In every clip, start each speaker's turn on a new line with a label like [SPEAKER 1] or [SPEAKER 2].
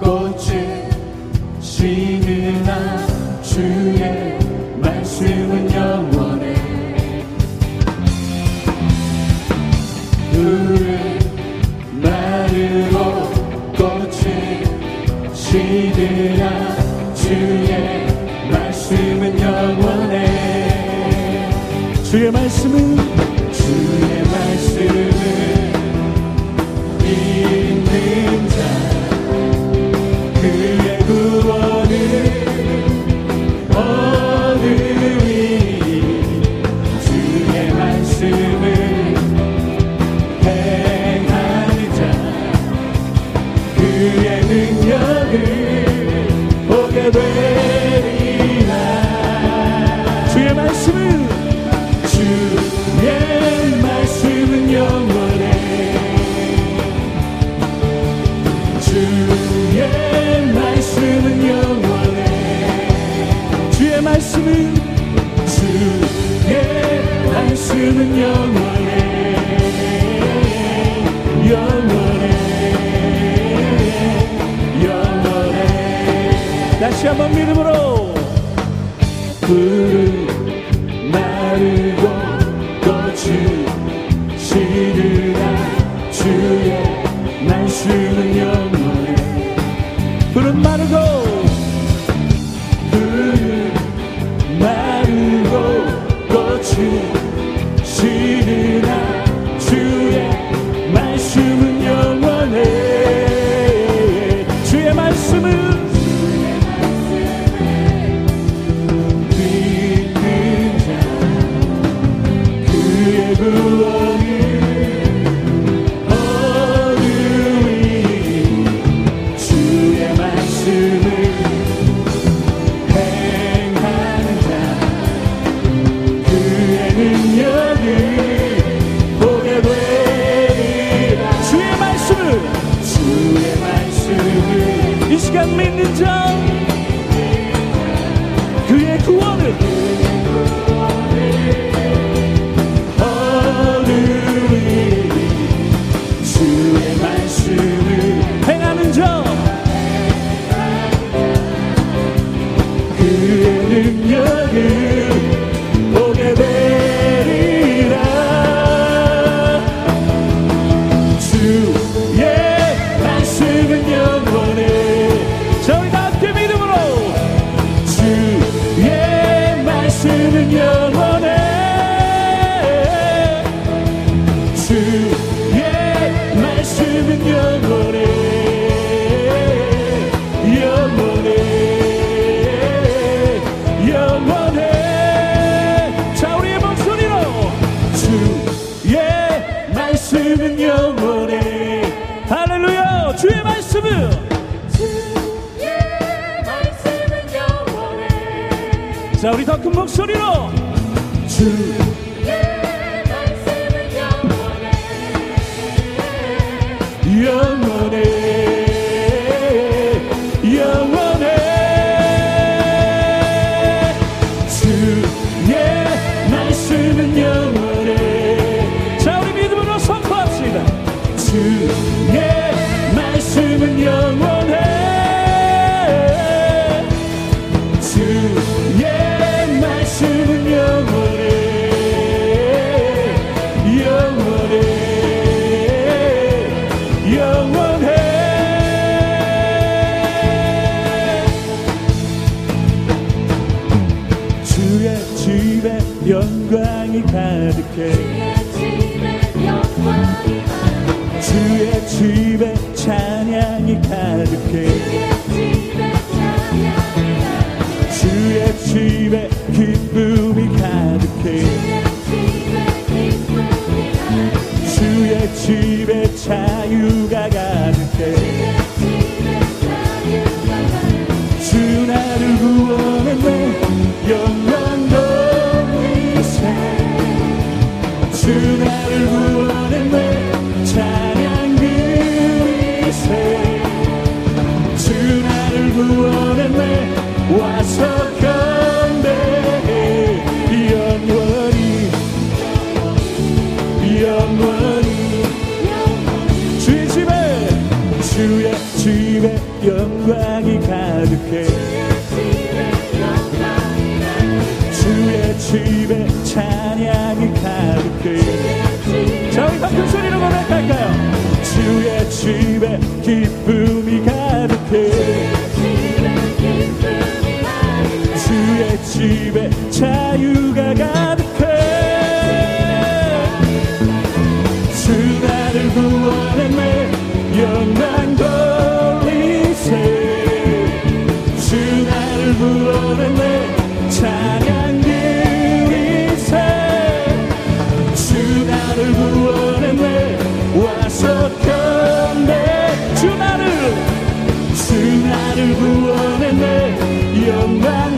[SPEAKER 1] 꽃을 쉬는 cammin già 자
[SPEAKER 2] 우리 다큰 목소리로.
[SPEAKER 1] 주.
[SPEAKER 3] 영원해.
[SPEAKER 1] 영원해. 주의 말씀은 영원해.
[SPEAKER 2] 자 우리 믿음으로 선포합시다.
[SPEAKER 1] 주의 영광을 듣게
[SPEAKER 3] 주의 집에
[SPEAKER 1] 찬양이 가득해.
[SPEAKER 3] 주의 집에
[SPEAKER 1] 기쁨이 가득해.
[SPEAKER 3] 주의 집에
[SPEAKER 1] 자유가 가득해 you. gotta 다큰 소리로 고백할까요? 주의 집에 기쁨이 가득해. 주의 집에 자유 경배 주 나를 주 나를 구원했네. 영광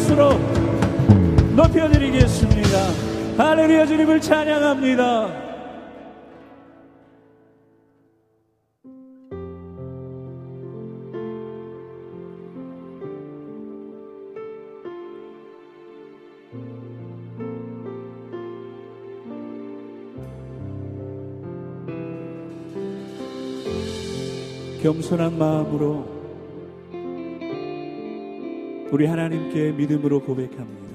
[SPEAKER 1] 박수로 높여드리겠습니다. 할렐루야 주님을 찬양합니다. 겸손한 마음으로 우리 하나님께 믿음으로 고백합니다.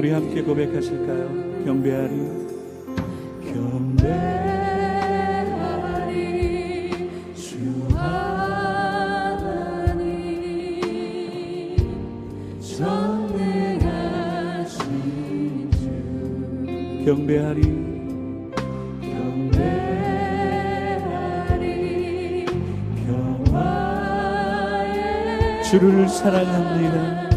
[SPEAKER 1] 우리 함께 고백하실까요? 경배하리.
[SPEAKER 3] 경배하리.
[SPEAKER 1] 경배하리.
[SPEAKER 3] 평화의
[SPEAKER 1] 주를 사랑합니다.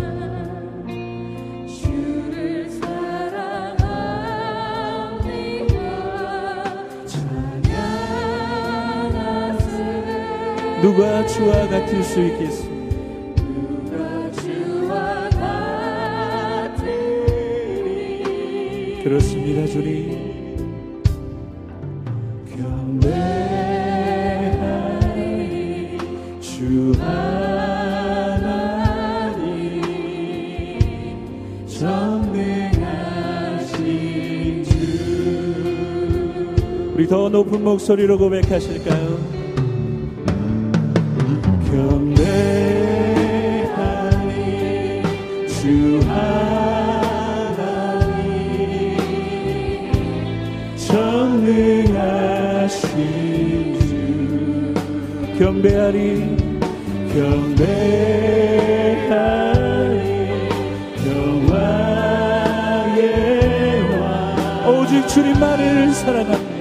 [SPEAKER 1] 누가 주와 같을 수 있겠소?
[SPEAKER 3] 누가 주와 같으리?
[SPEAKER 1] 그렇습니다, 주님. 더 높은 목소리로 고백하실까요? 전능하신 주. 경배하리 경배하리. 영화의 왕. 오직 주님 만을 사랑합니다.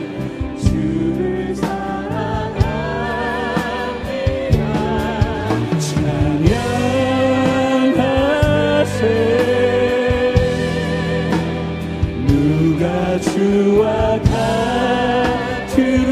[SPEAKER 1] to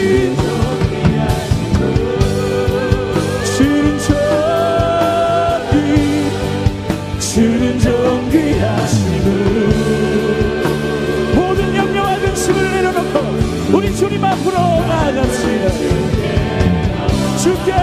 [SPEAKER 1] you get.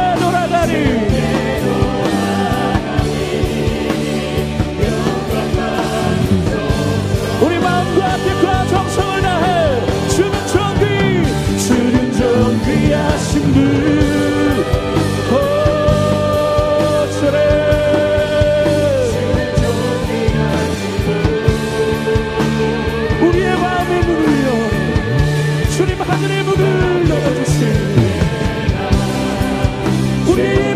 [SPEAKER 1] We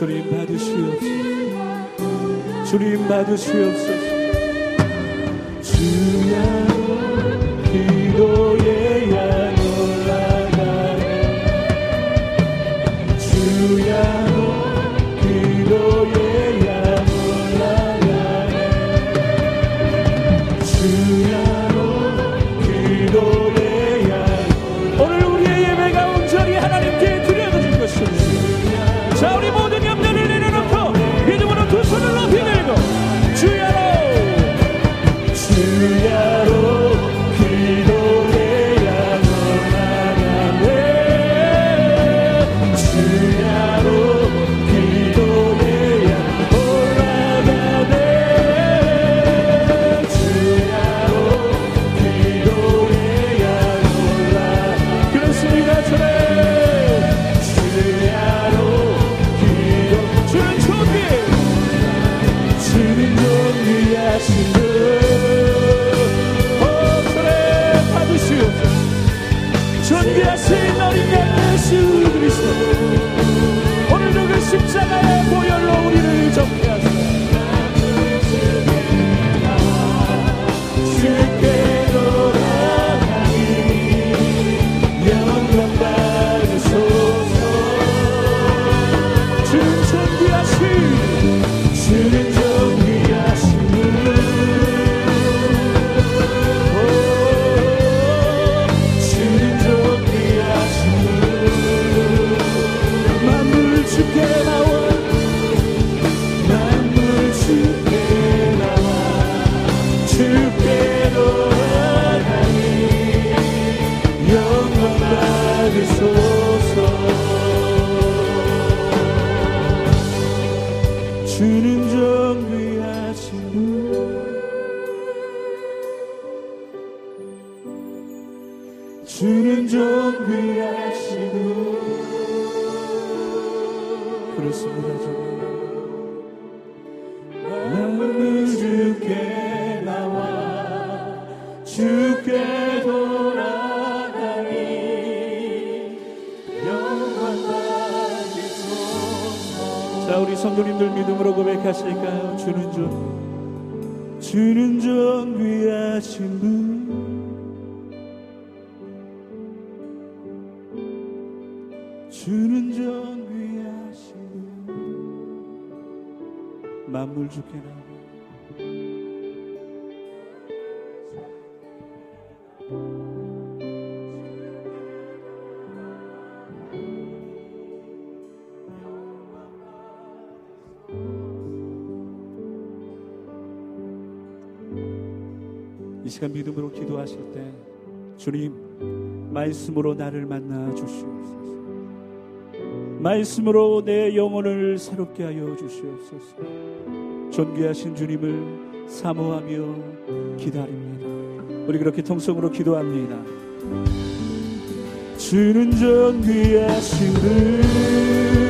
[SPEAKER 1] 주님 받으시옵소서. 주님 받으시옵소서. 주님 자 우리 성도님들 믿음으로 고백하실까요? 주는 전 주는 전 귀하신 분. 주는 전 귀하신 분. 만물 주께 나 시간 믿음으로 기도하실 때 주님 말씀으로 나를 만나 주시옵소서. 말씀으로 내 영혼을 새롭게 하여 주시옵소서. 존귀하신 주님을 사모하며 기다립니다. 우리 그렇게 통성으로 기도합니다. 주는 존귀하신 분